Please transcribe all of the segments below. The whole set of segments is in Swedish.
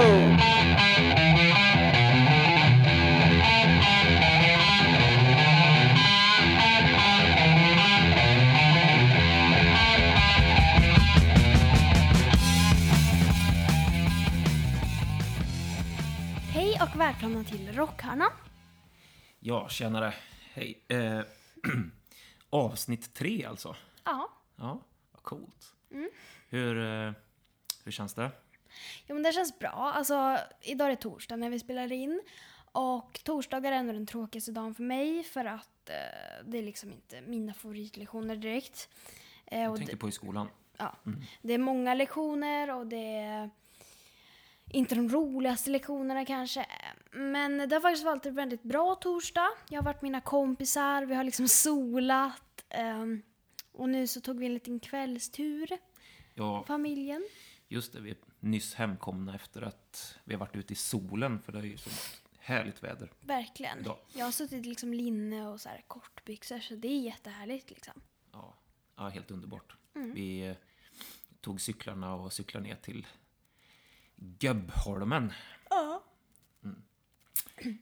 Hej och välkomna till Rockhörnan. Ja, tjenare. Hej. Eh, avsnitt tre alltså. Ja, Ja, vad coolt. Hur, eh, hur känns det? Jo, men det känns bra. Alltså, idag är det torsdag när vi spelar in. Och torsdagar är ändå den tråkigaste dagen för mig för att eh, det är liksom inte mina favoritlektioner direkt. Eh, Jag tänker det, på i skolan. ja, det är många lektioner och det är inte de roligaste lektionerna kanske. Men det har faktiskt varit en väldigt bra torsdag. Jag har varit med mina kompisar, vi har liksom solat. ehm, och nu så tog vi en liten kvällstur, Ja, familjen. just det. Vi nyss hemkomna efter att vi har varit ute i solen, för det är ju så härligt väder. Verkligen. Idag. Jag har suttit i liksom linne och så här kortbyxor så det är jättehärligt liksom. Ja, ja helt underbart. Mm. Vi eh, tog cyklarna och cyklade ner till Gubbholmen. Ja.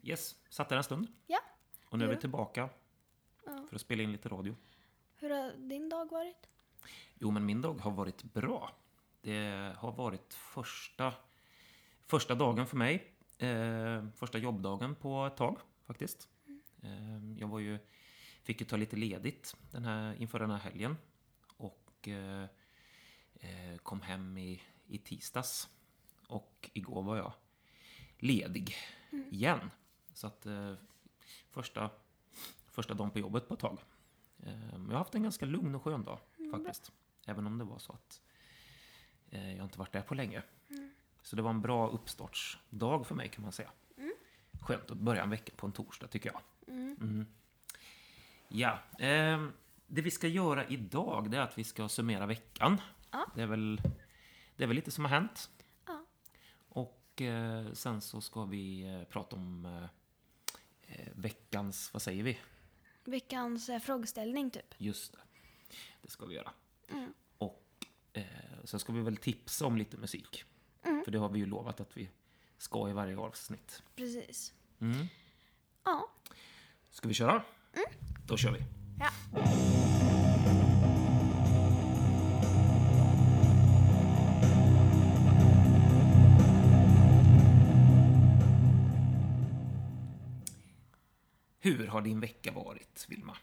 Yes, satt där en stund. Ja. Och nu är vi Ja. tillbaka Ja. för att spela in lite radio. Hur har din dag varit? Jo, men min dag har varit bra. Det har varit första, första dagen för mig. Eh, första jobbdagen på ett tag, faktiskt. Eh, jag var ju, fick ju ta lite ledigt den här, inför den här helgen. Och eh, eh, kom hem i, i tisdags. Och igår var jag ledig igen. Så att eh, första, första dagen på jobbet på ett tag. Eh, Jag har haft en ganska lugn och skön dag faktiskt. Även om det var så att eh, jag inte varit där på länge. Så det var en bra uppstartsdag för mig kan man säga. Skönt att börja en vecka på en torsdag tycker jag. Mm. Ja, ehm, det vi ska göra idag det är att vi ska summera veckan. Ja. Det, är väl, det är väl lite som har hänt. Ja. Och eh, sen så ska vi eh, prata om eh, eh, veckans, vad säger vi? Veckans eh, frågeställning typ. Just det. Det ska vi göra. Mm. Och eh, sen ska vi väl tipsa om lite musik. Mm. För det har vi ju lovat att vi ska i varje avsnitt. Precis. Mm. Ja. Ska vi köra? Då kör vi. Ja. Hur har din vecka varit, Vilma?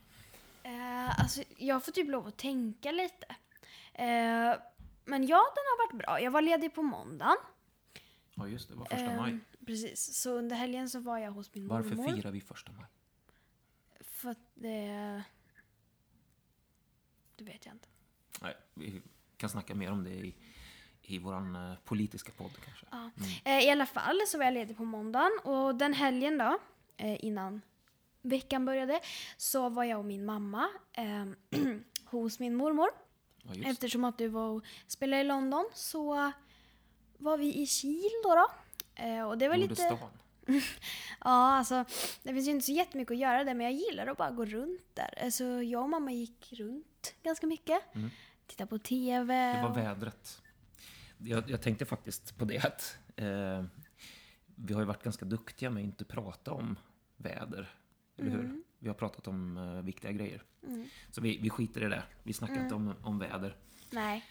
Eh, alltså, jag får typ lov att tänka lite. Eh, men ja, den har varit bra. Jag var ledig på måndagen. Ja, just det. var första Eh, maj. Precis. Så under helgen så var jag hos min Varför mormor. firar vi första maj? För att det... Det vet jag inte. Nej, vi kan snacka mer om det i, i vår eh, politiska podd kanske. Ja. Eh, I alla fall så var jag ledig på måndagen och den helgen då, eh, innan veckan började, så var jag och min mamma eh, hos min mormor. Ja. Eftersom att du var och spelade i London så var vi i Kil då. då. Eh, och det var lite... Nordestan. Ja, alltså det finns ju inte så jättemycket att göra där men jag gillar att bara gå runt där. Alltså jag och mamma gick runt ganska mycket. Mm. Titta på TV. Det var och- vädret. Jag, jag tänkte faktiskt på det att eh, vi har ju varit ganska duktiga med att inte prata om väder. Eller hur? Vi har pratat om eh, viktiga grejer. Mm. Så vi, vi skiter i det. Vi snackar inte om, om väder. Nej.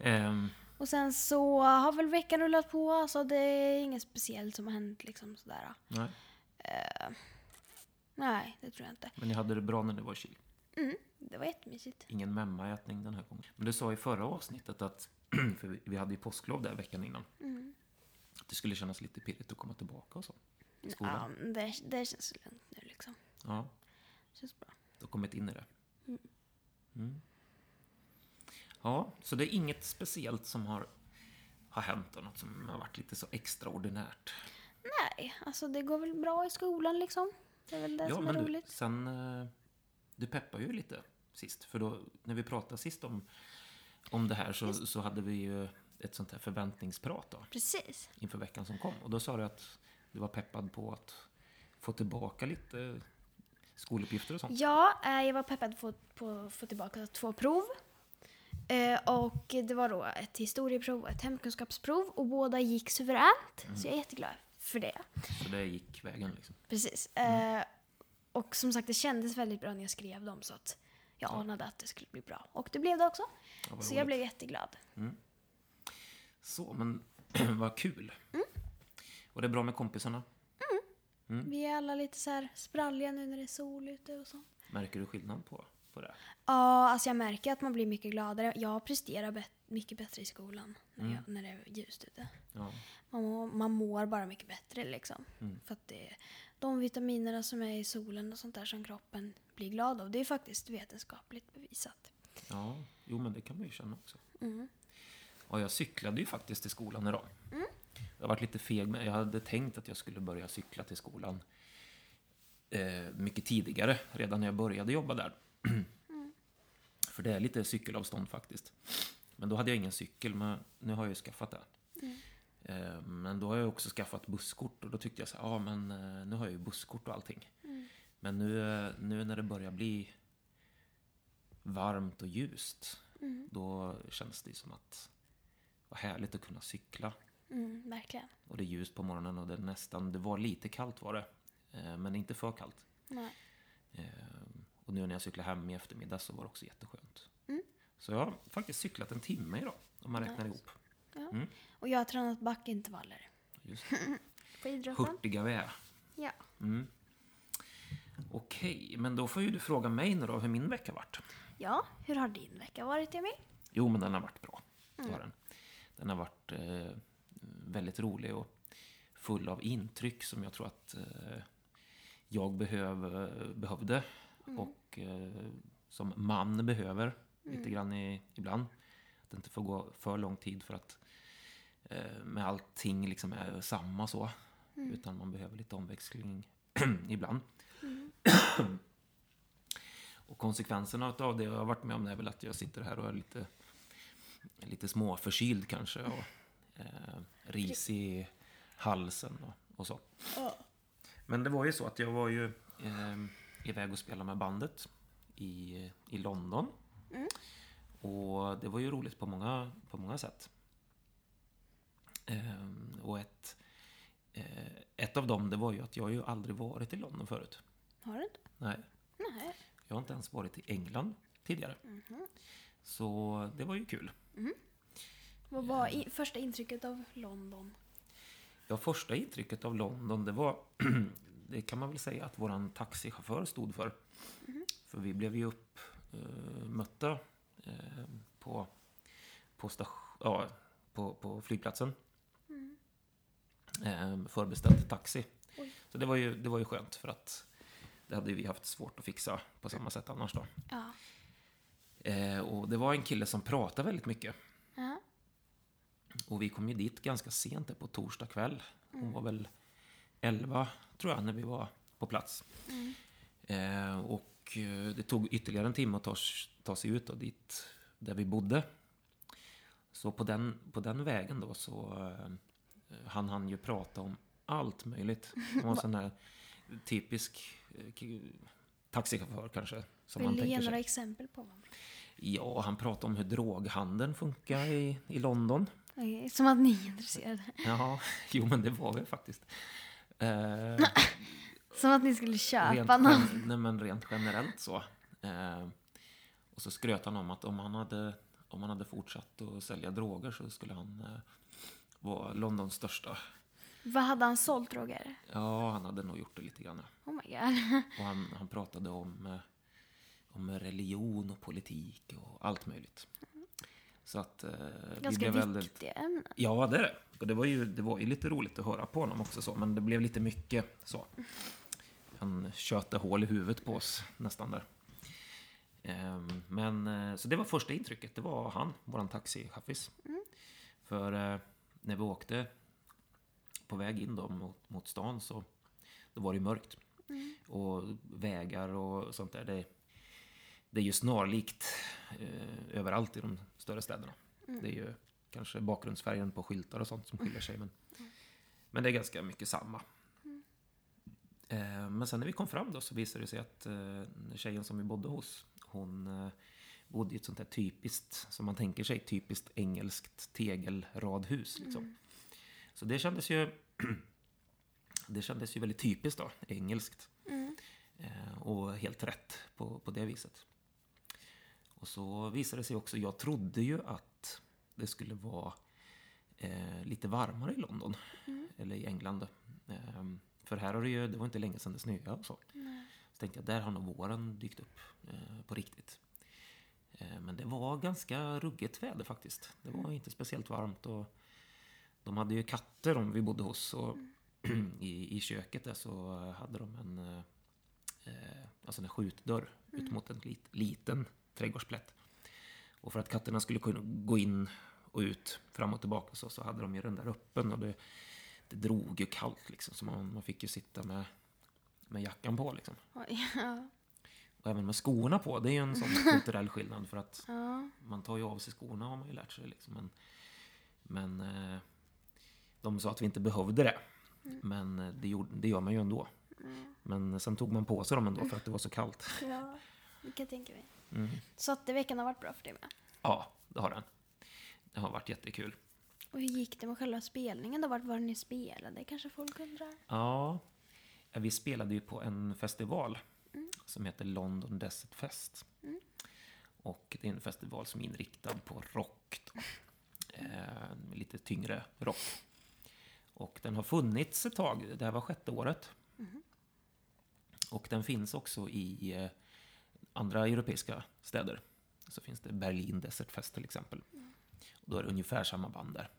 Ehm, Och sen så har väl veckan rullat på. Alltså det är inget speciellt som har hänt liksom sådär. nej, Nej, det tror jag inte. men ni hade det bra när ni var i Kil. Mm, det var jättemysigt. Ingen memmaätning den här gången. Men du sa i förra avsnittet att, för vi, vi hade ju påsklov där veckan innan, Mm. att det skulle kännas lite pirrigt att komma tillbaka och så. Ja, men det, det känns lugnt nu liksom. Ja, känns bra. du har kommit in i det. Mm. Ja, så det är inget speciellt som har, har hänt och något som har varit lite så extraordinärt. Nej, alltså det går väl bra i skolan liksom. Det är väl det ja, som är men du, roligt. sen... eh, Du peppar ju lite sist, för då, när vi pratade sist om, om det här så, så hade vi ju ett sånt här förväntningsprat då, Precis. inför veckan som kom. Och då sa du att du var peppad på att få tillbaka lite skoluppgifter och sånt. Ja, eh, jag var peppad på på att få tillbaka två prov. Eh, och det var då ett historieprov och ett hemkunskapsprov och båda gick suveränt. Så jag är jätteglad för det. Så det gick vägen liksom. Precis. Eh, och som sagt, det kändes väldigt bra när jag skrev dem så att jag anade att det skulle bli bra. Och det blev det också. Ja, Så jag blev jätteglad. Så, men vad kul. Mm. Och det är bra med kompisarna. Mm. Vi är alla lite så här spralliga nu när det är sol ute och så. Märker du skillnad på, på det? Ja, alltså jag märker att man blir mycket gladare. Jag presterar bet- mycket bättre i skolan när, Mm. jag, när det är ljust ute. Ja. Man, må, man mår bara mycket bättre liksom. Mm. För att det de vitaminerna som är i solen och sånt där som kroppen blir glad av. Det är faktiskt vetenskapligt bevisat. ja, jo men det kan man ju känna också. Mm. Ja, jag cyklade ju faktiskt till skolan idag. Jag har varit lite feg, men jag hade tänkt att jag skulle börja cykla till skolan eh, mycket tidigare, redan när jag började jobba där. För det är lite cykelavstånd faktiskt. Men då hade jag ingen cykel, men nu har jag ju skaffat det. Eh, men då har jag också skaffat busskort och då tyckte jag så här, ja men eh, nu har jag ju busskort och allting. Men nu, eh, nu när det börjar bli varmt och ljust, då känns det som att vad härligt att kunna cykla. Mm, verkligen. Och det är ljust på morgonen och det är nästan, det var lite kallt var det. Eh, Men inte för kallt. Nej. Eh, Och nu när jag cyklar hem i eftermiddag så var det också jätteskönt. Mm. Så jag har faktiskt cyklat en timme idag, om man räknar ihop. Ja. Mm. Och jag har tränat backintervaller Just. Hurtiga vi är. Ja. Mm. Okej, men då får ju du fråga mig nu då hur min vecka varit. ja, hur har din vecka varit Emil? Jo, men den har varit bra. Har den. Den har varit eh, väldigt rolig och full av intryck som jag tror att eh, jag behöv, behövde och eh, som man behöver lite grann i, ibland. Att det inte får gå för lång tid för att eh, med allting liksom är samma så. Utan man behöver lite omväxling ibland. och konsekvenserna av det jag har varit med om är väl att jag sitter här och är lite, lite småförkyld kanske. Och eh, ris i halsen och, och så. Men det var ju så att jag var ju eh, iväg och spelade med bandet i, i London. Och det var ju roligt på många, på många sätt. Eh, och ett, eh, ett av dem det var ju att jag ju aldrig varit i London förut. Har du inte? Nej, Nej. jag har inte ens varit i England tidigare. Så det var ju kul. Vad var i, första intrycket av London? Ja, första intrycket av London, det var... det kan man väl säga att våran taxichaufför stod för. För vi blev ju uppmötta eh, på, på, station, ja, på, på flygplatsen. Eh, förbeställd taxi. Oj. Så det var, ju, det var ju skönt för att det hade vi haft svårt att fixa på samma sätt annars då. Ja. Eh, och det var en kille som pratade väldigt mycket. Och vi kom ju dit ganska sent där på torsdag kväll. Hon var väl 11, tror jag, när vi var på plats. Eh, och eh, det tog ytterligare en timme att ta, ta sig ut då, dit där vi bodde. Så på den, på den vägen då så eh, han han ju prata om allt möjligt. Han var en sån här typisk eh, taxichaufför kanske. Som Vill du ge några sig. exempel på dem? Ja, han pratade om hur droghandeln funkar i, i London. Okej, Som att ni är intresserade. Ja, jo men det var vi faktiskt. Eh, Som att ni skulle köpa någon. nej, men rent generellt så. Eh, och så skröt han om att om han hade, om han hade fortsatt att sälja droger så skulle han eh, vara Londons största. Vad hade han sålt droger? Ja, han hade nog gjort det lite grann. ja. Oh my god. Och han, han pratade om, eh, om religion och politik och allt möjligt. Så att eh, Ganska blev väldigt... viktiga ämnen. Ja, det är det. Och det var, ju, det var ju lite roligt att höra på honom också, så, men det blev lite mycket så. Han tjötade hål i huvudet på oss nästan där. Ehm, Men, eh, så det var första intrycket, det var han, våran taxichaffis. För eh, när vi åkte på väg in då mot, mot stan så då var det ju mörkt. Och vägar och sånt där, det, det är ju snarlikt eh, överallt i de större städerna. Det är ju kanske bakgrundsfärgen på skyltar och sånt som skiljer sig. Men, men det är ganska mycket samma. Eh, men sen när vi kom fram då så visade det sig att eh, tjejen som vi bodde hos, hon eh, bodde i ett sånt där typiskt, som man tänker sig, typiskt engelskt tegelradhus. Liksom. Så det kändes ju det kändes ju väldigt typiskt då, engelskt. Eh, och helt rätt på, på det viset. Och så visade det sig också, jag trodde ju att det skulle vara eh, lite varmare i London. Eller i England. Eh, för här har det ju, det var inte länge sedan det snöade och så. Så tänkte jag, där har nog våren dykt upp eh, på riktigt. Eh, men det var ganska ruggigt väder faktiskt. Det var inte speciellt varmt. Och de hade ju katter om vi bodde hos. Och i, I köket där så hade de en, eh, eh, alltså en skjutdörr ut mot en lit, liten trädgårdsplätt. Och för att katterna skulle kunna gå in och ut fram och tillbaka så, så hade de ju den där öppen. Och det, det drog ju kallt liksom. Så man, man fick ju sitta med, med jackan på liksom. Oj, ja. Och även med skorna på. Det är ju en sån kulturell skillnad. För att ja. man tar ju av sig skorna har man ju lärt sig. Liksom. Men, men eh, de sa att vi inte behövde det. Men eh, det, gjorde, det gör man ju ändå. Men sen tog man på sig dem ändå för att det var så kallt. ja, det kan jag tänka mig. Mm. Så att veckan har varit bra för dig med. Ja, det har den. Det har varit jättekul. Och hur gick det med själva spelningen då? Vart var ni spelade? Kanske folk undrar? Ja, vi spelade ju på en festival som heter London Desert Fest. Och det är en festival som är inriktad på rock. Eh, lite tyngre rock. Och den har funnits ett tag. Det här var sjätte året. Och den finns också i eh, andra europeiska städer. Så finns det Berlin Desert Fest till exempel. Och då är det ungefär samma band där.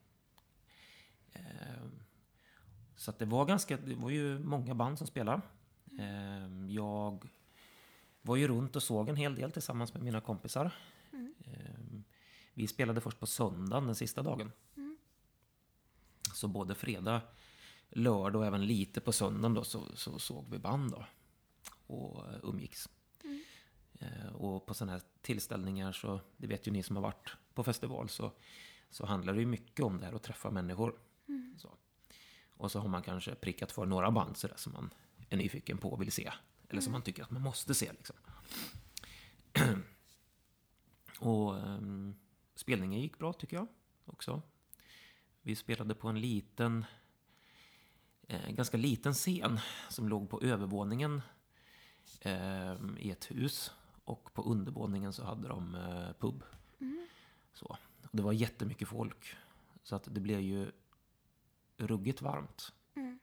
Eh, så det var ganska, det var ju många band som spelade. Eh, Jag var ju runt och såg en hel del tillsammans med mina kompisar. Eh, Vi spelade först på söndagen, den sista dagen. Så både fredag, lördag och även lite på söndagen då så, så såg vi band då. Och umgicks. Eh, Och på sådana här tillställningar så, det vet ju ni som har varit på festival, så, så handlar det ju mycket om det här att träffa människor. Så. Och så har man kanske prickat för några band sådär som man är nyfiken på och vill se. Eller som man tycker att man måste se. Liksom. och ehm, spelningen gick bra tycker jag också. Vi spelade på en liten, eh, ganska liten scen som låg på övervåningen ehm, i ett hus. Och på undervåningen så hade de eh, pub. Så. Och det var jättemycket folk. Så att det blev ju ruggigt varmt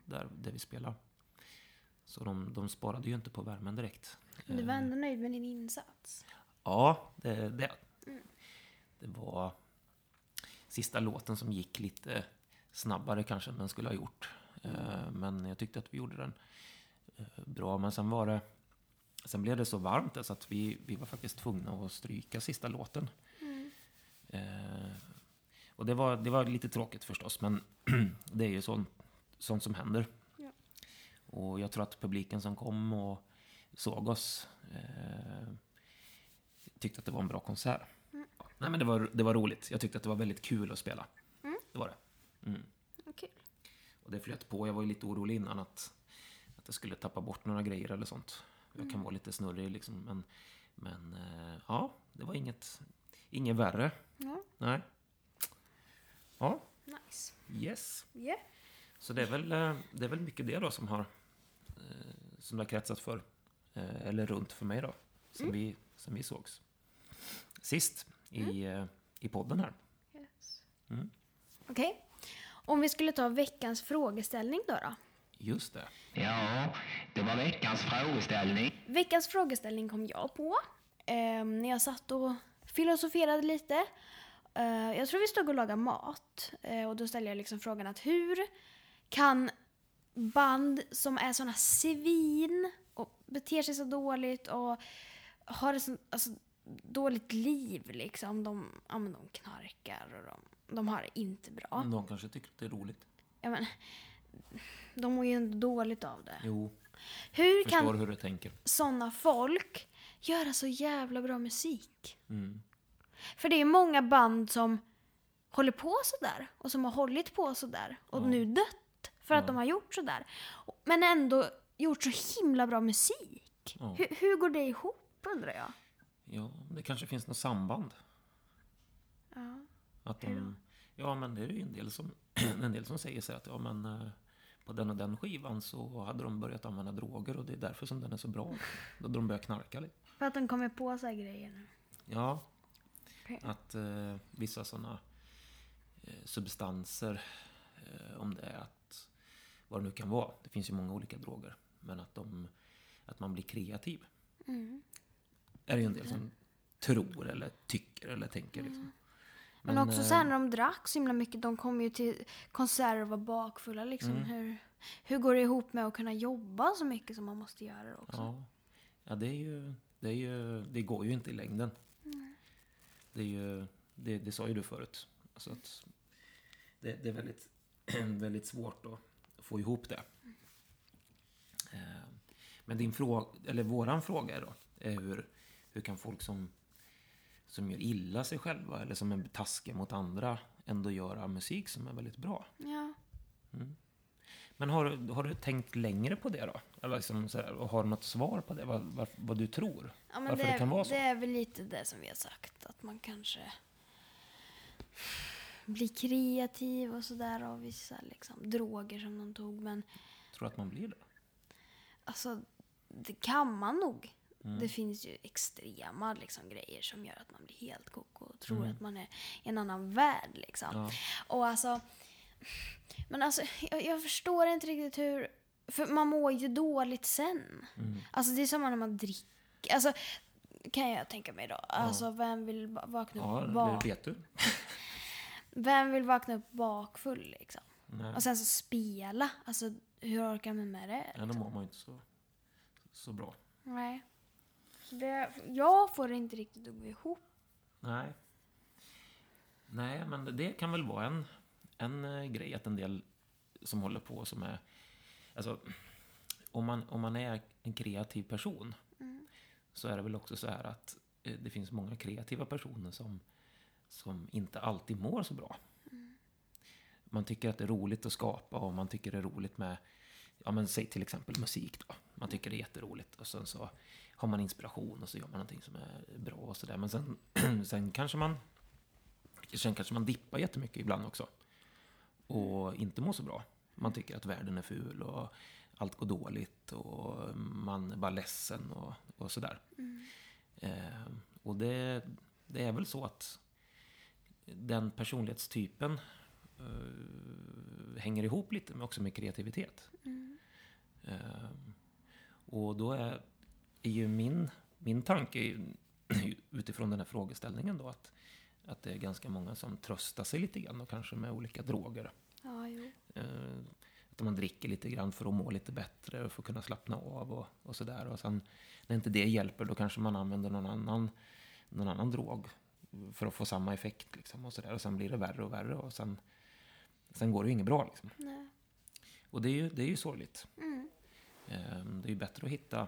där, där vi spelade. Så de, de sparade ju inte på värmen direkt. Men du var ändå nöjd med din insats? Ja, det, det, det var sista låten som gick lite snabbare kanske än den skulle ha gjort. Eh, Men jag tyckte att vi gjorde den eh, bra. Men sen var det Sen blev det så varmt där så att vi, vi var faktiskt tvungna att stryka sista låten. Eh, och det var, det var lite tråkigt förstås, men det är ju sånt, sånt som händer. Ja. Och jag tror att publiken som kom och såg oss eh, tyckte att det var en bra konsert. Nej, men det var, det var roligt. Jag tyckte att det var väldigt kul att spela. Det var det. Mm. Okej. Och det flöt på. Jag var ju lite orolig innan att, att jag skulle tappa bort några grejer eller sånt. Jag kan vara lite snurrig liksom. Men, men eh, ja, det var inget, inget värre. Ja, Nej. Ja, nice. yes. Yeah. Så det är väl, eh, det är väl mycket det då som har, eh, som det har kretsat för, eller runt för mig då, som, vi, som vi sågs. Sist i, eh, i podden här. Yes. Mm. Okej. Om vi skulle ta veckans frågeställning då, då. Just det. Ja, det var veckans frågeställning. Veckans frågeställning kom jag på eh, när jag satt och filosoferade lite. Eh, jag tror vi stod och lagade mat eh, och då ställde jag liksom frågan att hur kan band som är såna svin och beter sig så dåligt och har ett så, alltså, dåligt liv liksom. De, ja, men de knarkar och de, de har det inte bra. De kanske tycker att det är roligt. Ja, men, de mår ju ändå dåligt av det. Jo, Hur förstår kan hur du tänker. såna folk göra så jävla bra musik? Mm. För det är många band som håller på sådär och som har hållit på sådär och nu dött för att de har gjort sådär. Men ändå gjort så himla bra musik. Ja. Hur, hur går det ihop undrar jag? Ja, det kanske finns något samband. Ja. Att de, ja, men det är ju en del som, en del som säger så att ja, men eh, på den och den skivan så hade de börjat använda droger och det är därför som den är så bra. Då hade de börjat knarka lite. För att de kommer på så här grejer nu. Ja, Okej. att eh, vissa sådana eh, substanser, eh, om det är att, vad det nu kan vara, det finns ju många olika droger, men att, de, att man blir kreativ. Mm. Är det ju en del som tror eller tycker eller tänker. Liksom. Men, också eh, sen när de drack så himla mycket, de kom ju till konserter och var bakfulla liksom. Mm. Hur, hur går det ihop med att kunna jobba så mycket som man måste göra också? Ja, ja det, är ju, det, är ju, det går ju inte i längden. Det, är ju, det, det sa ju du förut. Alltså att det, det är väldigt, väldigt svårt att få ihop det. Eh, Men din fråga, eller våran fråga då, är hur, hur kan folk som, som gör illa sig själva eller som är taskiga mot andra ändå göra musik som är väldigt bra? Ja. Men har, har du tänkt längre på det då? Eller liksom så här, har du något svar på det? Vad, vad, vad du tror? Ja, men Varför det, det kan vara så? det är väl lite det som vi har sagt, att man kanske blir kreativ och sådär av vissa liksom, droger som de tog. Men Tror du att man blir det? alltså, det kan man nog. Mm. Det finns ju extrema liksom, grejer som gör att man blir helt koko och tror Mm. att man är i en annan värld. Liksom. Ja. Och alltså, men alltså, jag, jag förstår inte riktigt hur... För man mår ju dåligt sen. Mm. Alltså det är samma när man dricker. Alltså, kan jag tänka mig då. Alltså vem vill va- vakna Ja, upp det bak... vet du. Vem vill vakna upp bakfull liksom? Nej. Och sen så spela. Alltså hur orkar man med det? Ja, då mår man ju inte så, så bra. Nej. Det, jag får det inte riktigt att gå ihop. Nej. Nej, men det kan väl vara en, en eh, grej att en del som håller på som är... Alltså, om man, om man är en kreativ person så är det väl också så här att eh, det finns många kreativa personer som, som inte alltid mår så bra. Man tycker att det är roligt att skapa och man tycker det är roligt med, ja men säg till exempel musik då. Man tycker det är jätteroligt och sen så har man inspiration och så gör man någonting som är bra och sådär. Men sen, sen kanske man sen kanske man dippar jättemycket ibland också. Och inte mår så bra. Man tycker att världen är ful och allt går dåligt och man är bara ledsen och, och sådär. Eh, och det, det är väl så att den personlighetstypen eh, hänger ihop lite med, också med kreativitet. Eh, och då är, är ju min, min tanke utifrån den här frågeställningen då att, att det är ganska många som tröstar sig lite grann och kanske med olika droger. Ja. Eh, att man dricker lite grann för att må lite bättre och för att kunna slappna av och, och sådär. Och sen när inte det hjälper då kanske man använder någon annan, någon annan drog för att få samma effekt. Liksom, och, så där. och sen blir det värre och värre och sen, sen går det ju inget bra. Liksom. Och det är ju, det är ju sorgligt. Mm. Eh, Det är ju bättre att hitta,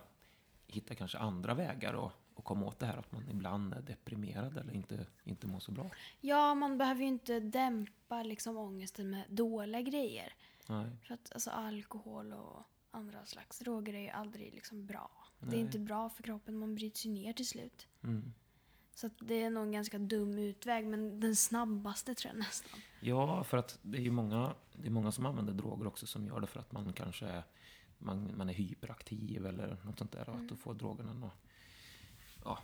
hitta kanske andra vägar och, och komma åt det här att man ibland är deprimerad eller inte, inte mår så bra. Ja, man behöver ju inte dämpa liksom ångesten med dåliga grejer. Nej. För att alltså, alkohol och andra slags droger är ju aldrig liksom bra. Det Nej. är inte bra för kroppen, man bryts ju ner till slut. Mm. Så det är nog en ganska dum utväg, men den snabbaste tror jag nästan. Ja, för att det är ju många, det är många som använder droger också som gör det för att man kanske är, man, man är hyperaktiv eller något sånt där. Och att då får drogerna att ja,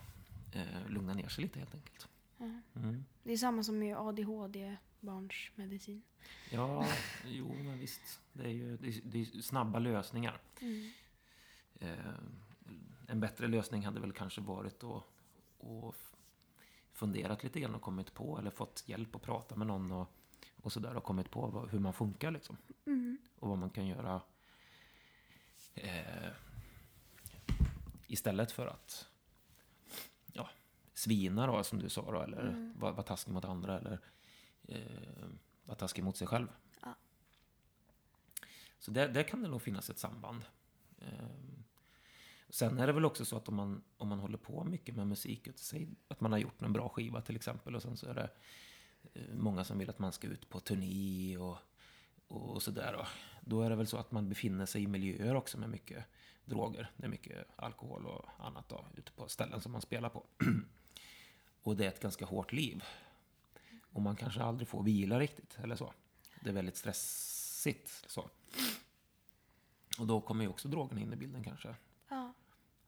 eh, lugna ner sig lite helt enkelt. Mm. Det är samma som med ADHD, barns medicin. Ja, jo men visst. Det är ju det är, det är snabba lösningar. Eh, en bättre lösning hade väl kanske varit att att funderat lite grann och kommit på, eller fått hjälp att prata med någon och, och sådär och kommit på vad, hur man funkar liksom. Och vad man kan göra eh, istället för att ja, svina då, som du sa då, eller vara vara taskig mot andra eller eh, vara taskig mot sig själv. Ja. Så där, där kan det nog finnas ett samband. Ehm, Sen är det väl också så att om man, om man håller på mycket med musik, säg att man har gjort en bra skiva till exempel och sen så är det eh, många som vill att man ska ut på turné och, och sådär. Då är det väl så att man befinner sig i miljöer också med mycket droger. Det är mycket alkohol och annat då, ute på ställen som man spelar på. och det är ett ganska hårt liv. Och man kanske aldrig får vila riktigt, eller så. Det är väldigt stressigt. Så. Och då kommer ju också drogerna in i bilden kanske. Ja.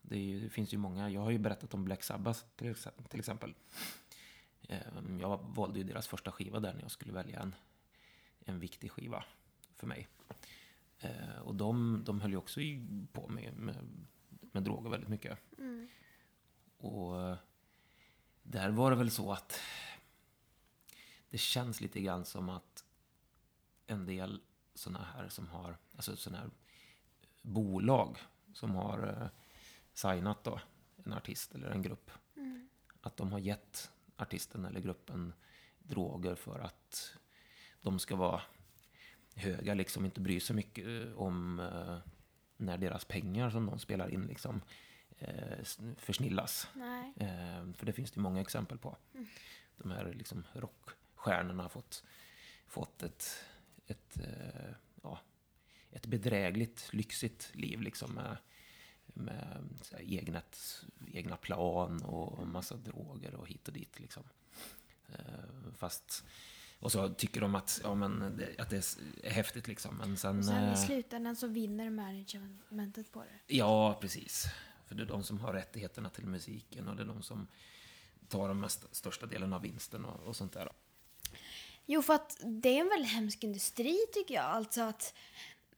Det, ju, det finns ju många, jag har ju berättat om Black Sabbath till, till exempel. Ehm, Jag valde ju deras första skiva där när jag skulle välja en, en viktig skiva för mig. Eh, Och de, de höll ju också på med, med, med droger väldigt mycket. Mm. Och eh, där var det väl så att det känns lite grann som att en del sådana här som har, alltså sådana här bolag som har eh, signat då en artist eller en grupp. Mm. Att de har gett artisten eller gruppen droger för att de ska vara höga, liksom inte bry sig mycket eh, om eh, när deras pengar som de spelar in liksom eh, försnillas. Eh, för det finns det många exempel på. De här liksom rockstjärnorna har fått, fått ett, ett, eh, ja, ett bedrägligt, lyxigt liv liksom med, med egnet, egna plan och massa droger och hit och dit. Liksom. Eh, fast, och så tycker de att, ja, men, det, att det är häftigt liksom. Men sen, Och sen i eh, slutändan så vinner managementet på det. Ja, precis. För det är de som har rättigheterna till musiken och det är de som tar den mest, största delen av vinsten och, och sånt där. Jo, för att det är en väldigt hemsk industri tycker jag. Alltså att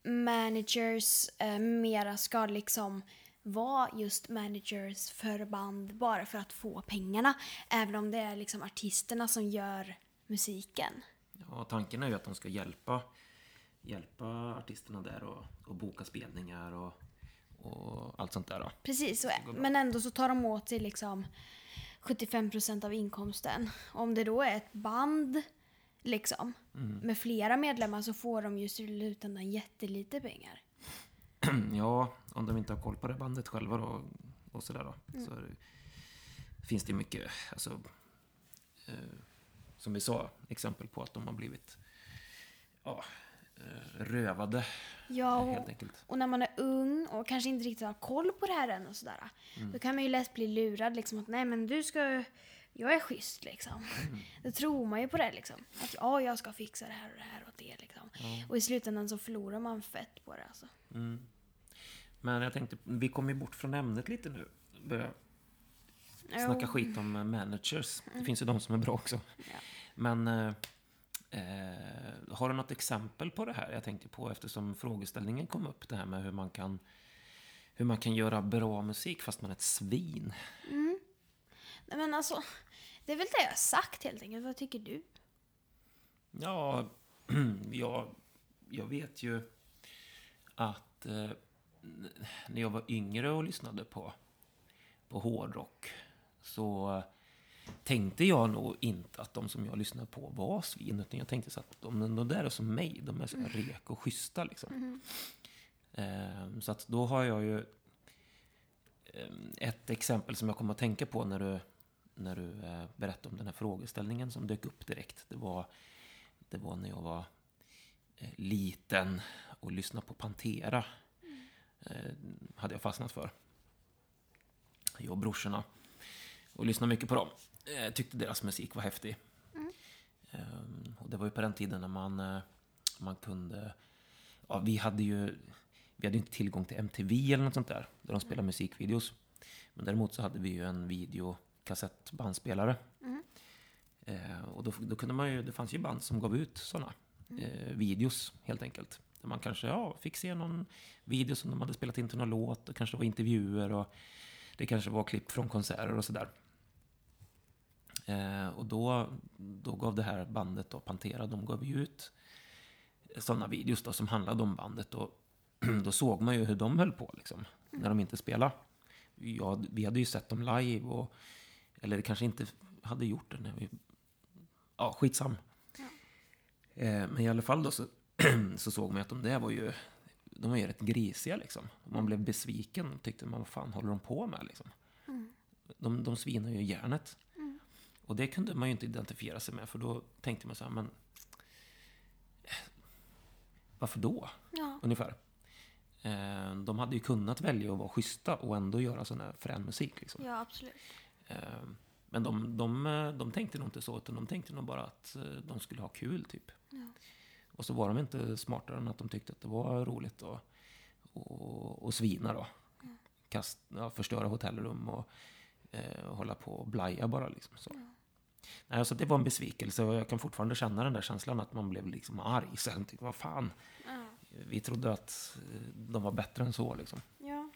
managers eh, mera ska liksom vara just managers för band bara för att få pengarna. Även om det är liksom artisterna som gör musiken. Ja, tanken är ju att de ska hjälpa, hjälpa artisterna där och, och boka spelningar och, och allt sånt där. Då. Precis, och, men ändå så tar de åt sig liksom 75% av inkomsten. Om det då är ett band liksom med flera medlemmar så får de ju i slutändan jättelite pengar. Ja, om de inte har koll på det bandet själva då, och sådär då. Så är det, finns det mycket, alltså, eh, som vi sa, exempel på att de har blivit ja, eh, rövade Ja, helt och, enkelt. och när man är ung och kanske inte riktigt har koll på det här än och sådär. Då kan man ju lätt bli lurad liksom att nej men du ska, jag är schysst liksom. Då tror man ju på det liksom. Att ja, jag ska fixa det här och det här och det liksom. Och i slutändan så förlorar man fett på det alltså. Men jag tänkte, vi kommer ju bort från ämnet lite nu. Börja snacka skit om eh, managers. Det finns ju de som är bra också. Ja. Men eh, eh, har du något exempel på det här? Jag tänkte på eftersom frågeställningen kom upp, det här med hur man kan hur man kan göra bra musik fast man är ett svin. Nej men alltså, det är väl det jag har sagt helt enkelt. Vad tycker du? Ja, jag, jag vet ju att eh, när jag var yngre och lyssnade på, på hårdrock så tänkte jag nog inte att de som jag lyssnade på var svin. Utan jag tänkte så att de, de där är som mig. De är så här rek och schyssta liksom. Eh, så att då har jag ju eh, ett exempel som jag kommer att tänka på när du, när du eh, berättade om den här frågeställningen som dök upp direkt. Det var, det var när jag var eh, liten och lyssnade på Pantera. Eh, hade jag fastnat för. Jag och brorsorna. Och lyssnade mycket på dem. Eh, tyckte deras musik var häftig. Ehm, och det var ju på den tiden när man, eh, man kunde... Ja, vi hade ju... Vi hade inte tillgång till MTV eller något sånt där. Där de spelade musikvideos. Men däremot så hade vi ju en videokassettbandspelare. Eh, och då, då kunde man ju... Det fanns ju band som gav ut sådana eh, videos helt enkelt. Där man kanske ja, fick se någon video som de hade spelat in till någon låt. Och kanske var intervjuer och det kanske var klipp från konserter och sådär. Eh, och då, då gav det här bandet då, Pantera, de gav ju ut sådana videos då, som handlade om bandet. Och då såg man ju hur de höll på liksom, när de inte spelade. Ja, vi hade ju sett dem live, och, eller kanske inte hade gjort det när vi... Ja, skitsam. Eh, men i alla fall då så, så såg man ju att de där var ju... De var ju rätt grisiga liksom. Man blev besviken och tyckte man, vad fan håller de på med liksom? De, de svinar ju järnet. Och det kunde man ju inte identifiera sig med, för då tänkte man så här, men... Varför då? Ja. Ungefär. Eh, de hade ju kunnat välja att vara schyssta och ändå göra sån här frän musik. Liksom. ja, absolut. Eh, men de, de, eh, de tänkte nog inte så, utan de tänkte nog bara att eh, de skulle ha kul, typ. Ja. Och så var de inte smartare än att de tyckte att det var roligt att och, och svina då. Kast, ja, förstöra hotellrum och eh, hålla på och blaja bara. Liksom, så. Nej, alltså det var en besvikelse och jag kan fortfarande känna den där känslan att man blev liksom arg. Jag tänkte, vad fan, Ja. vi trodde att eh, de var bättre än så. Liksom. ja.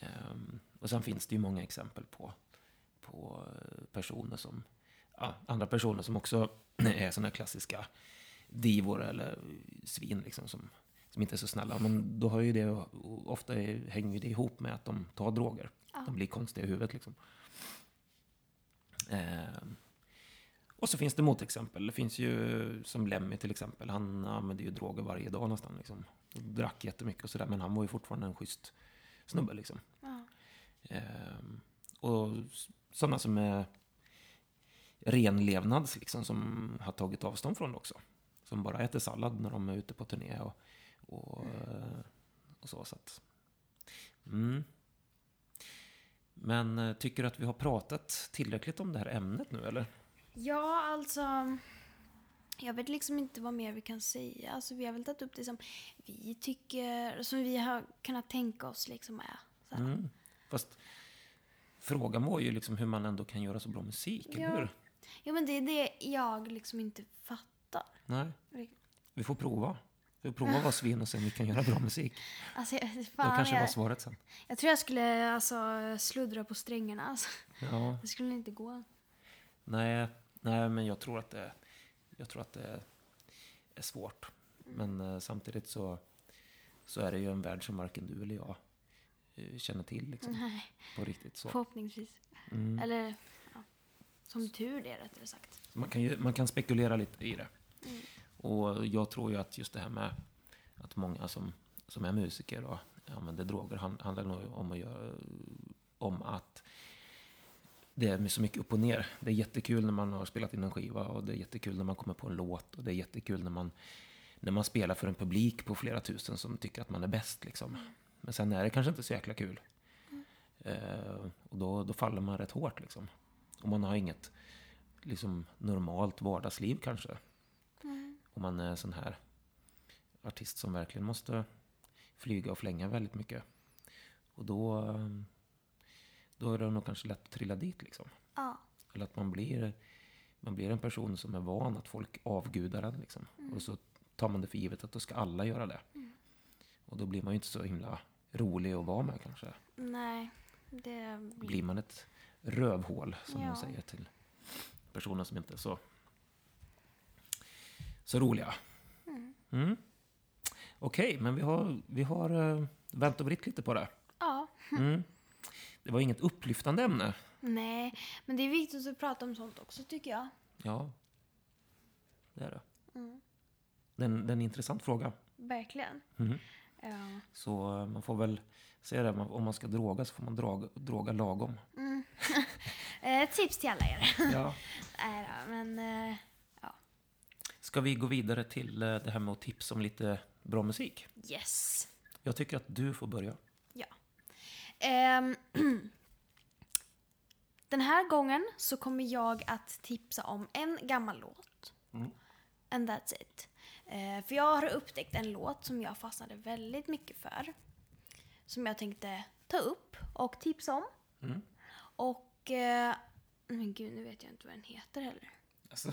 Ehm, och sen finns det ju många exempel på, på eh, personer som, ja, andra personer som också är sådana klassiska divor eller svin liksom som, som inte är så snälla. Men då har ju det, ofta hänger det ihop med att de tar droger. Ja. De blir konstiga i huvudet liksom. Ehm, och så finns det motexempel. Det finns ju som Lemmy till exempel. Han använde ju droger varje dag nästan. Liksom. Drack jättemycket och sådär. Men han var ju fortfarande en schysst snubbe liksom. Ja. Ehm, och sådana som är renlevnads liksom, som har tagit avstånd från det också. Som bara äter sallad när de är ute på turné och, och, eh, och så. så att, mm. Men eh, tycker du att vi har pratat tillräckligt om det här ämnet nu eller? Ja, alltså... Jag vet liksom inte vad mer vi kan säga. Alltså, vi har väl tagit upp det som vi tycker, som vi har kunnat tänka oss liksom är. Så. Mm. Fast frågan var ju liksom hur man ändå kan göra så bra musik, Ja. eller hur? Ja, men det är det jag liksom inte fattar. Nej, vi får prova. Vi får prova att vara svin och se om vi kan göra bra musik. Alltså, jag, Då fan, kanske var jag, svaret sen. jag tror jag skulle alltså, sluddra på strängarna. Alltså. Ja, Det skulle inte gå. nej, nej, men jag tror att det, jag tror att det är svårt. Men eh, samtidigt så, så är det ju en värld som varken du eller jag eh, känner till liksom, Nej, på riktigt. Så. förhoppningsvis. Mm. Eller, ja, som tur är rättare sagt. Man, kan ju, man kan spekulera lite i det. Mm. Och jag tror ju att just det här med att många som, som är musiker och använder droger han- handlar nog om att, göra, om att det är så mycket upp och ner. Det är jättekul när man har spelat in en skiva och det är jättekul när man kommer på en låt och det är jättekul när man, när man spelar för en publik på flera tusen som tycker att man är bäst. Liksom. Men sen är det kanske inte så jäkla kul. Eh, och då, då faller man rätt hårt. Liksom. Och man har inget liksom, normalt vardagsliv kanske. Om man är en sån här artist som verkligen måste flyga och flänga väldigt mycket. Och då, då är det nog kanske lätt att trilla dit. Liksom. Ja. Eller att man blir, man blir en person som är van att folk avgudar en. Liksom. Och så tar man det för givet att då ska alla göra det. Och då blir man ju inte så himla rolig att vara med kanske. Nej, det blir... Blir man ett rövhål, som Ja. de säger till personer som inte är så, så roliga. Mm. Okej, men vi har, vi har uh, vänt och vritt lite på det. Ja. Mm. Det var inget upplyftande ämne. Nej, men det är viktigt att prata om sånt också tycker jag. Ja, det är det. Mm. Det är en, det är en intressant fråga. Verkligen. Mhm. Ja. Så eh, man får väl säga det, om man ska droga så får man droga, droga lagom. Eh, tips till alla er. Ja. Nej då, men... Eh, Ska vi gå vidare till det här med att tipsa om lite bra musik? yes. Jag tycker att du får börja. Ehm, den här gången så kommer jag att tipsa om en gammal låt. Mm. And that's it. Eh, för jag har upptäckt en låt som jag fastnade väldigt mycket för. Som jag tänkte ta upp och tipsa om. Mm. Och... Eh, men gud, nu vet jag inte vad den heter heller. Alltså.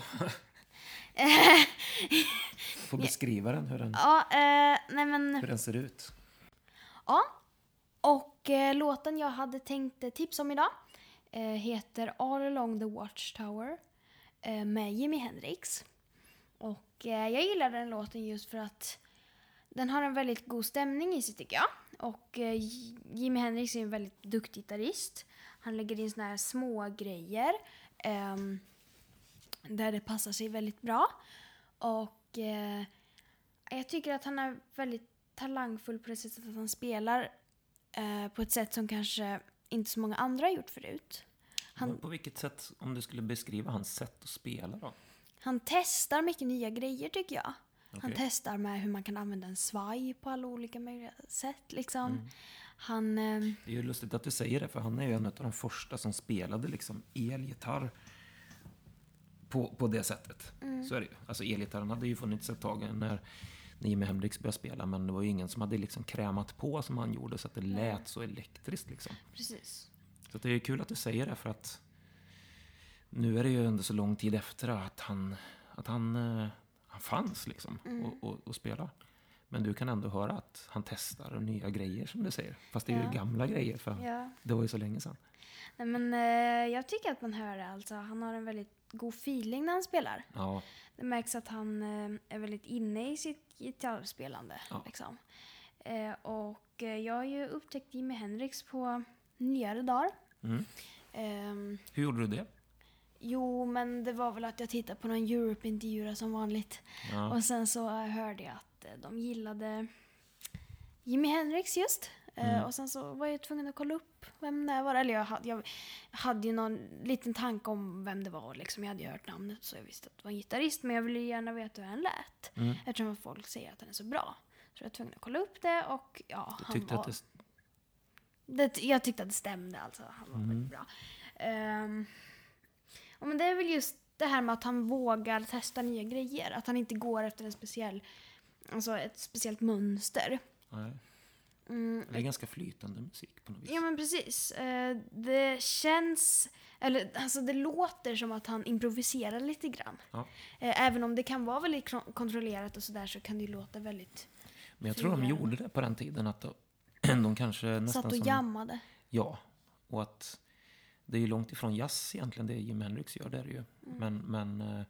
får beskriva den, hur den, Ja, eh, nej men... hur den ser ut. Ja. Och eh, låten jag hade tänkt eh, tipsa om idag eh, heter All along the Watchtower eh, med Jimi Hendrix. Och eh, jag gillar den låten just för att den har en väldigt god stämning i sig tycker jag. Och eh, Jimi Hendrix är en väldigt duktig gitarrist. Han lägger in såna här små grejer eh, där det passar sig väldigt bra. Och eh, jag tycker att han är väldigt talangfull på det sättet att han spelar eh, på ett sätt som kanske inte så många andra har gjort förut. Han, På vilket sätt, om du skulle beskriva hans sätt att spela då? han testar mycket nya grejer tycker jag. Han Okej. testar med hur man kan använda en svaj på alla olika möjliga sätt. Liksom. Mm. Han... Eh, Det är ju lustigt att du säger det, för han är ju en av de första som spelade liksom elgitarr på, på det sättet. Så är det ju. Alltså elgitarren hade ju funnits ett tag när, när Jimi Hendrix började spela, men det var ju ingen som hade liksom krämat på som han gjorde, så att det lät så elektriskt liksom. precis. Så det är kul att du säger det, för att nu är det ju ändå så lång tid efter att han, att han, eh, han fanns liksom och, och, och spela. Men du kan ändå höra att han testar nya grejer som du säger. Fast det är Ja. ju gamla grejer, för Ja. det var ju så länge sedan. Nej, men eh, jag tycker att man hör det. Alltså, han har en väldigt god feeling när han spelar. Ja, Det märks att han eh, är väldigt inne i sitt gitarrspelande. Ja. Liksom. Eh, och eh, jag har ju upptäckt Jimi Hendrix på nyare dagar. Mm. Ehm, Hur gjorde du det? jo, men det var väl att jag tittade på någon Europe-intervju som vanligt. Ja. Och sen så hörde jag att de gillade Jimi Hendrix just. Mm. Och sen så var jag tvungen att kolla upp vem det var. Eller jag hade, jag hade ju någon liten tanke om vem det var. Liksom. Jag hade ju hört namnet så jag visste att det var en gitarrist. Men jag ville gärna veta hur han lät. Mm. Eftersom folk säger att han är så bra. Så jag var tvungen att kolla upp det och ja, Du han tyckte var... att det... det, jag tyckte att det stämde alltså. Han var Mm. väldigt bra. Ja, men det är väl just det här med att han vågar testa nya grejer. Att han inte går efter en speciell, alltså ett speciellt mönster. Nej. Mm, Det är ganska flytande musik på något vis. ja men precis. Eh, det känns, eller alltså det låter som att han improviserar lite grann. Ja. Eh, även om det kan vara väldigt kontrollerat och sådär så kan det ju låta väldigt... Men jag tror de gjorde det på den tiden. Att de, de kanske nästan Satt och som... jammade. Ja, och att det är ju långt ifrån jazz egentligen, det Jimi Hendrix gör, det är det ju. Men, men eh,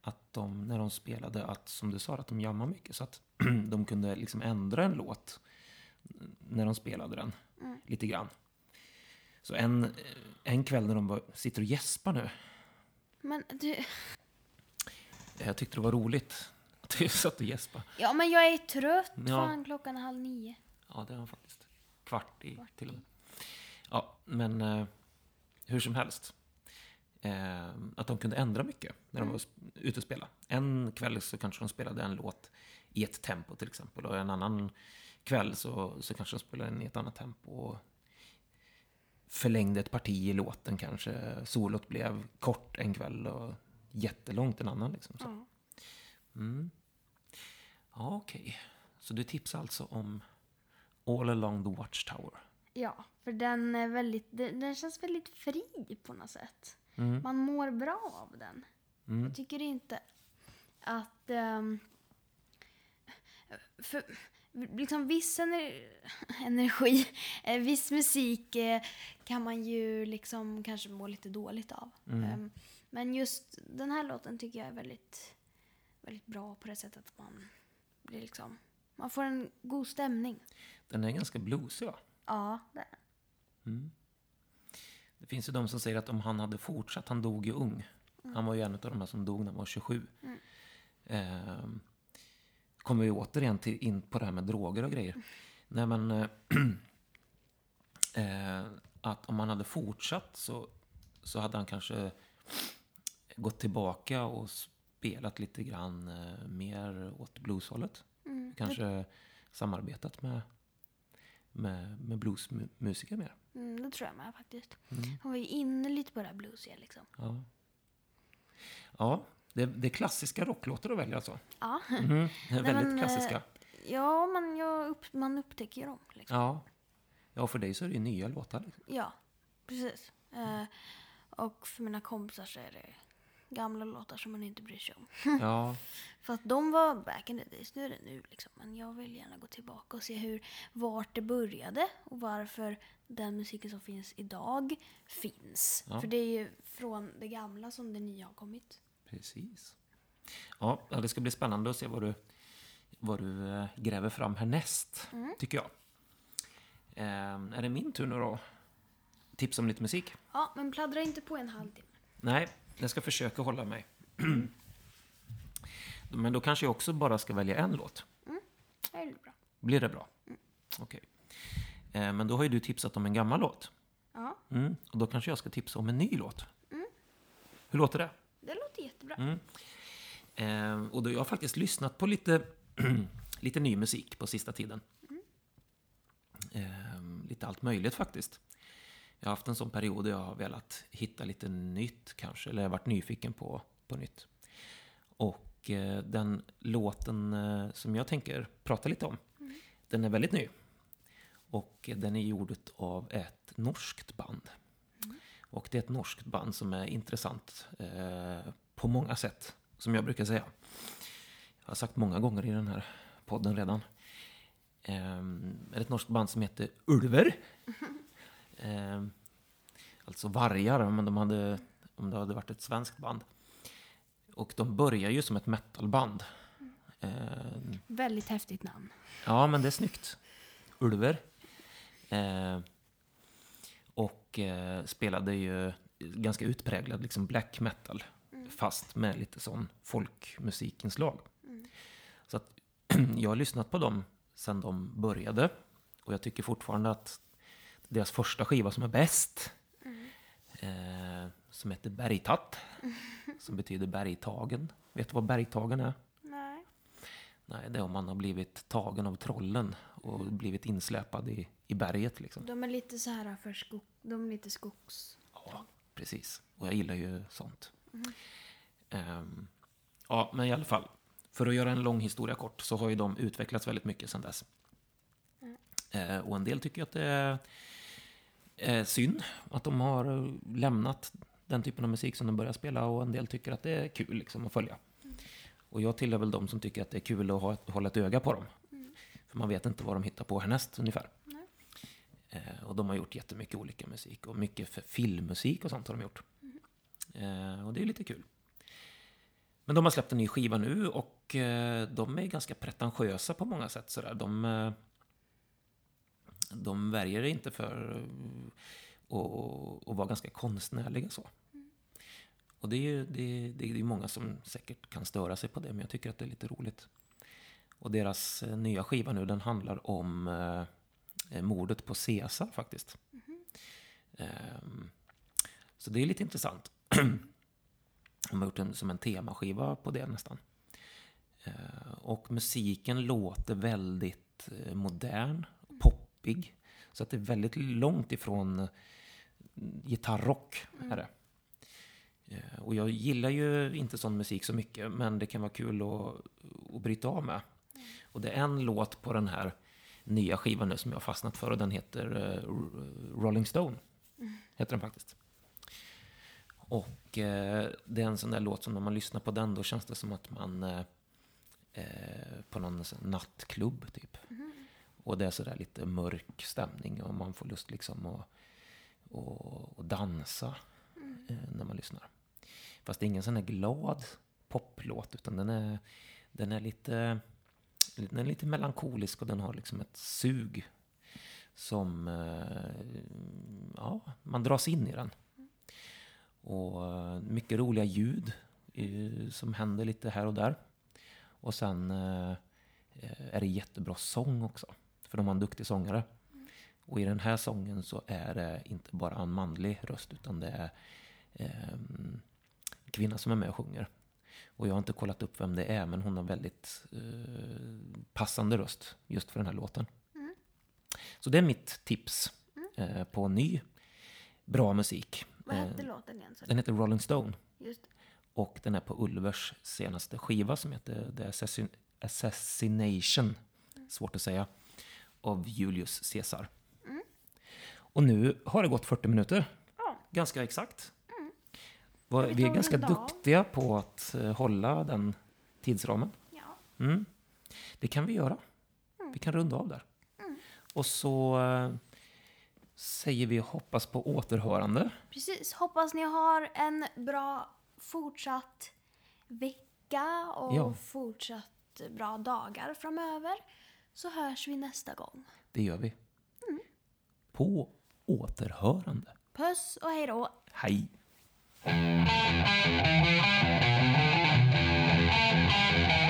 att de, när de spelade, att som du sa, att de jammade mycket. Så att de kunde liksom ändra en låt när de spelade den, lite grann. Så en, en kväll när de var, sitter och gäspar nu, Men du, jag tyckte det var roligt att vi satt och gäspade. ja men jag är trött. Ja. Fan klockan är halv nio. Ja, det var faktiskt. Kvart i till och med. Ja, men eh, hur som helst. Eh, att de kunde ändra mycket när de var sp- ute och spela. En kväll så kanske de spelade en låt i ett tempo till exempel. Och en annan kväll så, så kanske de spelade den i ett annat tempo. Och förlängde ett parti i låten kanske. Solot blev kort en kväll och jättelångt en annan. Liksom, så. Mm. Ja, okej. Så du tipsar alltså om All along the Watchtower? Ja, för den är väldigt, den, känns väldigt fri på något sätt. Mm. Man mår bra av den. Mm. Jag tycker inte att... ehm, för liksom viss ener, energi, eh, viss musik eh, kan man ju liksom kanske må lite dåligt av. Mm. Ehm, men just den här låten tycker jag är väldigt, väldigt bra på det sättet att man blir liksom... Man får en god stämning. Den är ganska bluesig va? Ja, det är. Mm. Det finns ju de som säger att om han hade fortsatt, han dog ju ung. Han var ju en av de här som dog när han var 27. Mm. Ehm, kommer vi återigen till, in på det här med droger och grejer. Nej men, eh, att om han hade fortsatt så, så hade han kanske gått tillbaka och spelat lite grann eh, mer åt blueshållet. Mm. Kanske samarbetat med, med, med bluesmusiker mer. Mm, det tror jag med faktiskt. Mm. Han var ju inne lite på det här bluesiga liksom. Ja, ja det, det är klassiska rocklåtar du väljer alltså? Ja, Nej, väldigt men, klassiska. eh, ja man, jag upp, man upptäcker dem. Liksom. Ja. ja, för dig så är det ju nya låtar. Liksom. Ja, precis. Eh, och för mina kompisar så är det gamla låtar som man inte bryr sig om. Ja, För att de var back in the days, nu är det nu liksom. Men jag vill gärna gå tillbaka och se hur, vart det började och varför den musiken som finns idag finns. Ja. För det är ju från det gamla som det nya har kommit. Precis. Ja, det ska bli spännande att se vad du, vad du eh, gräver fram härnäst, tycker jag. Eh, är det min tur nu då? Tips om lite musik? Ja, men pladdra inte på en halvtimme. Nej, jag ska försöka hålla mig. Men då kanske jag också bara ska välja en låt. Det är bra. Blir det bra? Okej. Eh, men då har ju du tipsat om en gammal låt. Ja, Mm. Och då kanske jag ska tipsa om en ny låt. Hur låter det? Det låter jättebra. Mm. Eh, och då jag har faktiskt lyssnat på lite, lite ny musik på sista tiden. Eh, lite allt möjligt faktiskt. Jag har haft en sån period där jag har velat hitta lite nytt kanske, eller jag har varit nyfiken på, på nytt. Och eh, den låten eh, som jag tänker prata lite om, den är väldigt ny. Och eh, den är gjord av ett norskt band. Och det är ett norskt band som är intressant eh, på många sätt, som jag brukar säga. Jag har sagt många gånger i den här podden redan. Eh, det är ett norskt band som heter Ulver. Eh, alltså vargar, men de hade, om det hade varit ett svenskt band. Och de börjar ju som ett metalband. Eh, Väldigt häftigt namn. Ja, men det är snyggt. Ulver. Och eh, spelade ju ganska utpräglad liksom black metal. Fast med lite sån folkmusikinslag. Så att jag har lyssnat på dem sedan de började. Och jag tycker fortfarande att deras första skiva som är bäst. Eh, som heter Bergtatt. Som betyder bergtagen. Vet du vad bergtagen är? Nej. Det är om man har blivit tagen av trollen och blivit insläpad i, i berget. Liksom. De är lite så här för skog... De är lite skogs... Ja, precis. Och jag gillar ju sånt. Ehm, ja, men i alla fall. För att göra en lång historia kort så har ju de utvecklats väldigt mycket sedan dess. Eh, och en del tycker att det är, är synd att de har lämnat den typen av musik som de börjar spela och en del tycker att det är kul liksom, att följa. Och jag tillhör väl de som tycker att det är kul att ha hålla ett öga på dem. För man vet inte vad de hittar på härnäst ungefär. Eh, och de har gjort jättemycket olika musik och mycket filmmusik och sånt har de gjort. Eh, och det är lite kul. Men de har släppt en ny skiva nu och eh, de är ganska pretentiösa på många sätt. Sådär. De, de värjer inte för att att vara ganska konstnärliga. så. Och det är ju det, det är många som säkert kan störa sig på det, men jag tycker att det är lite roligt. Och deras eh, nya skiva nu, den handlar om eh, mordet på Caesar faktiskt. Ehm, så det är lite intressant. De har gjort en, som en temaskiva på det nästan. Eh, och musiken låter väldigt eh, modern, poppig. Så att det är väldigt långt ifrån eh, gitarrock. Är det. Eh, och jag gillar ju inte sån musik så mycket, men det kan vara kul att, att bryta av med. Och det är en låt på den här nya skivan nu som jag har fastnat för och den heter eh, Rolling Stone. Heter den faktiskt. Och eh, det är en sån där låt som när man lyssnar på den då känns det som att man eh, eh på någon nattklubb typ. Och det är sådär lite mörk stämning och man får lust liksom att och, och dansa när man lyssnar. Fast det är ingen sån här glad poplåt utan den är, den är lite den är lite melankolisk och den har liksom ett sug som eh, ja, man dras in i den. Och eh, mycket roliga ljud eh, som händer lite här och där. Och sen eh, är det jättebra sång också. För de har en duktig sångare. Och i den här sången så är det inte bara en manlig röst utan det är eh, en kvinna som är med och sjunger. Och jag har inte kollat upp vem det är men hon har väldigt eh, passande röst just för den här låten. Så det är mitt tips eh, på ny bra musik. Vad hette Eh, låten egentligen? Den heter Rolling Stone. Och den är på Ulvers senaste skiva som heter The Assassin Assassination, svårt att säga, av Julius Caesar. Och nu har det gått 40 minuter. Ja. Ganska exakt. Vad- vi är ganska duktiga på att eh, hålla den tidsramen. Ja. Mm. Det kan vi göra. Vi kan runda av där. Och så eh, säger vi hoppas på återhörande. Precis. Hoppas ni har en bra fortsatt vecka och Ja. fortsatt bra dagar framöver. Så hörs vi nästa gång. Det gör vi. På återhörande. Puss och hej då! Hej! Thank you.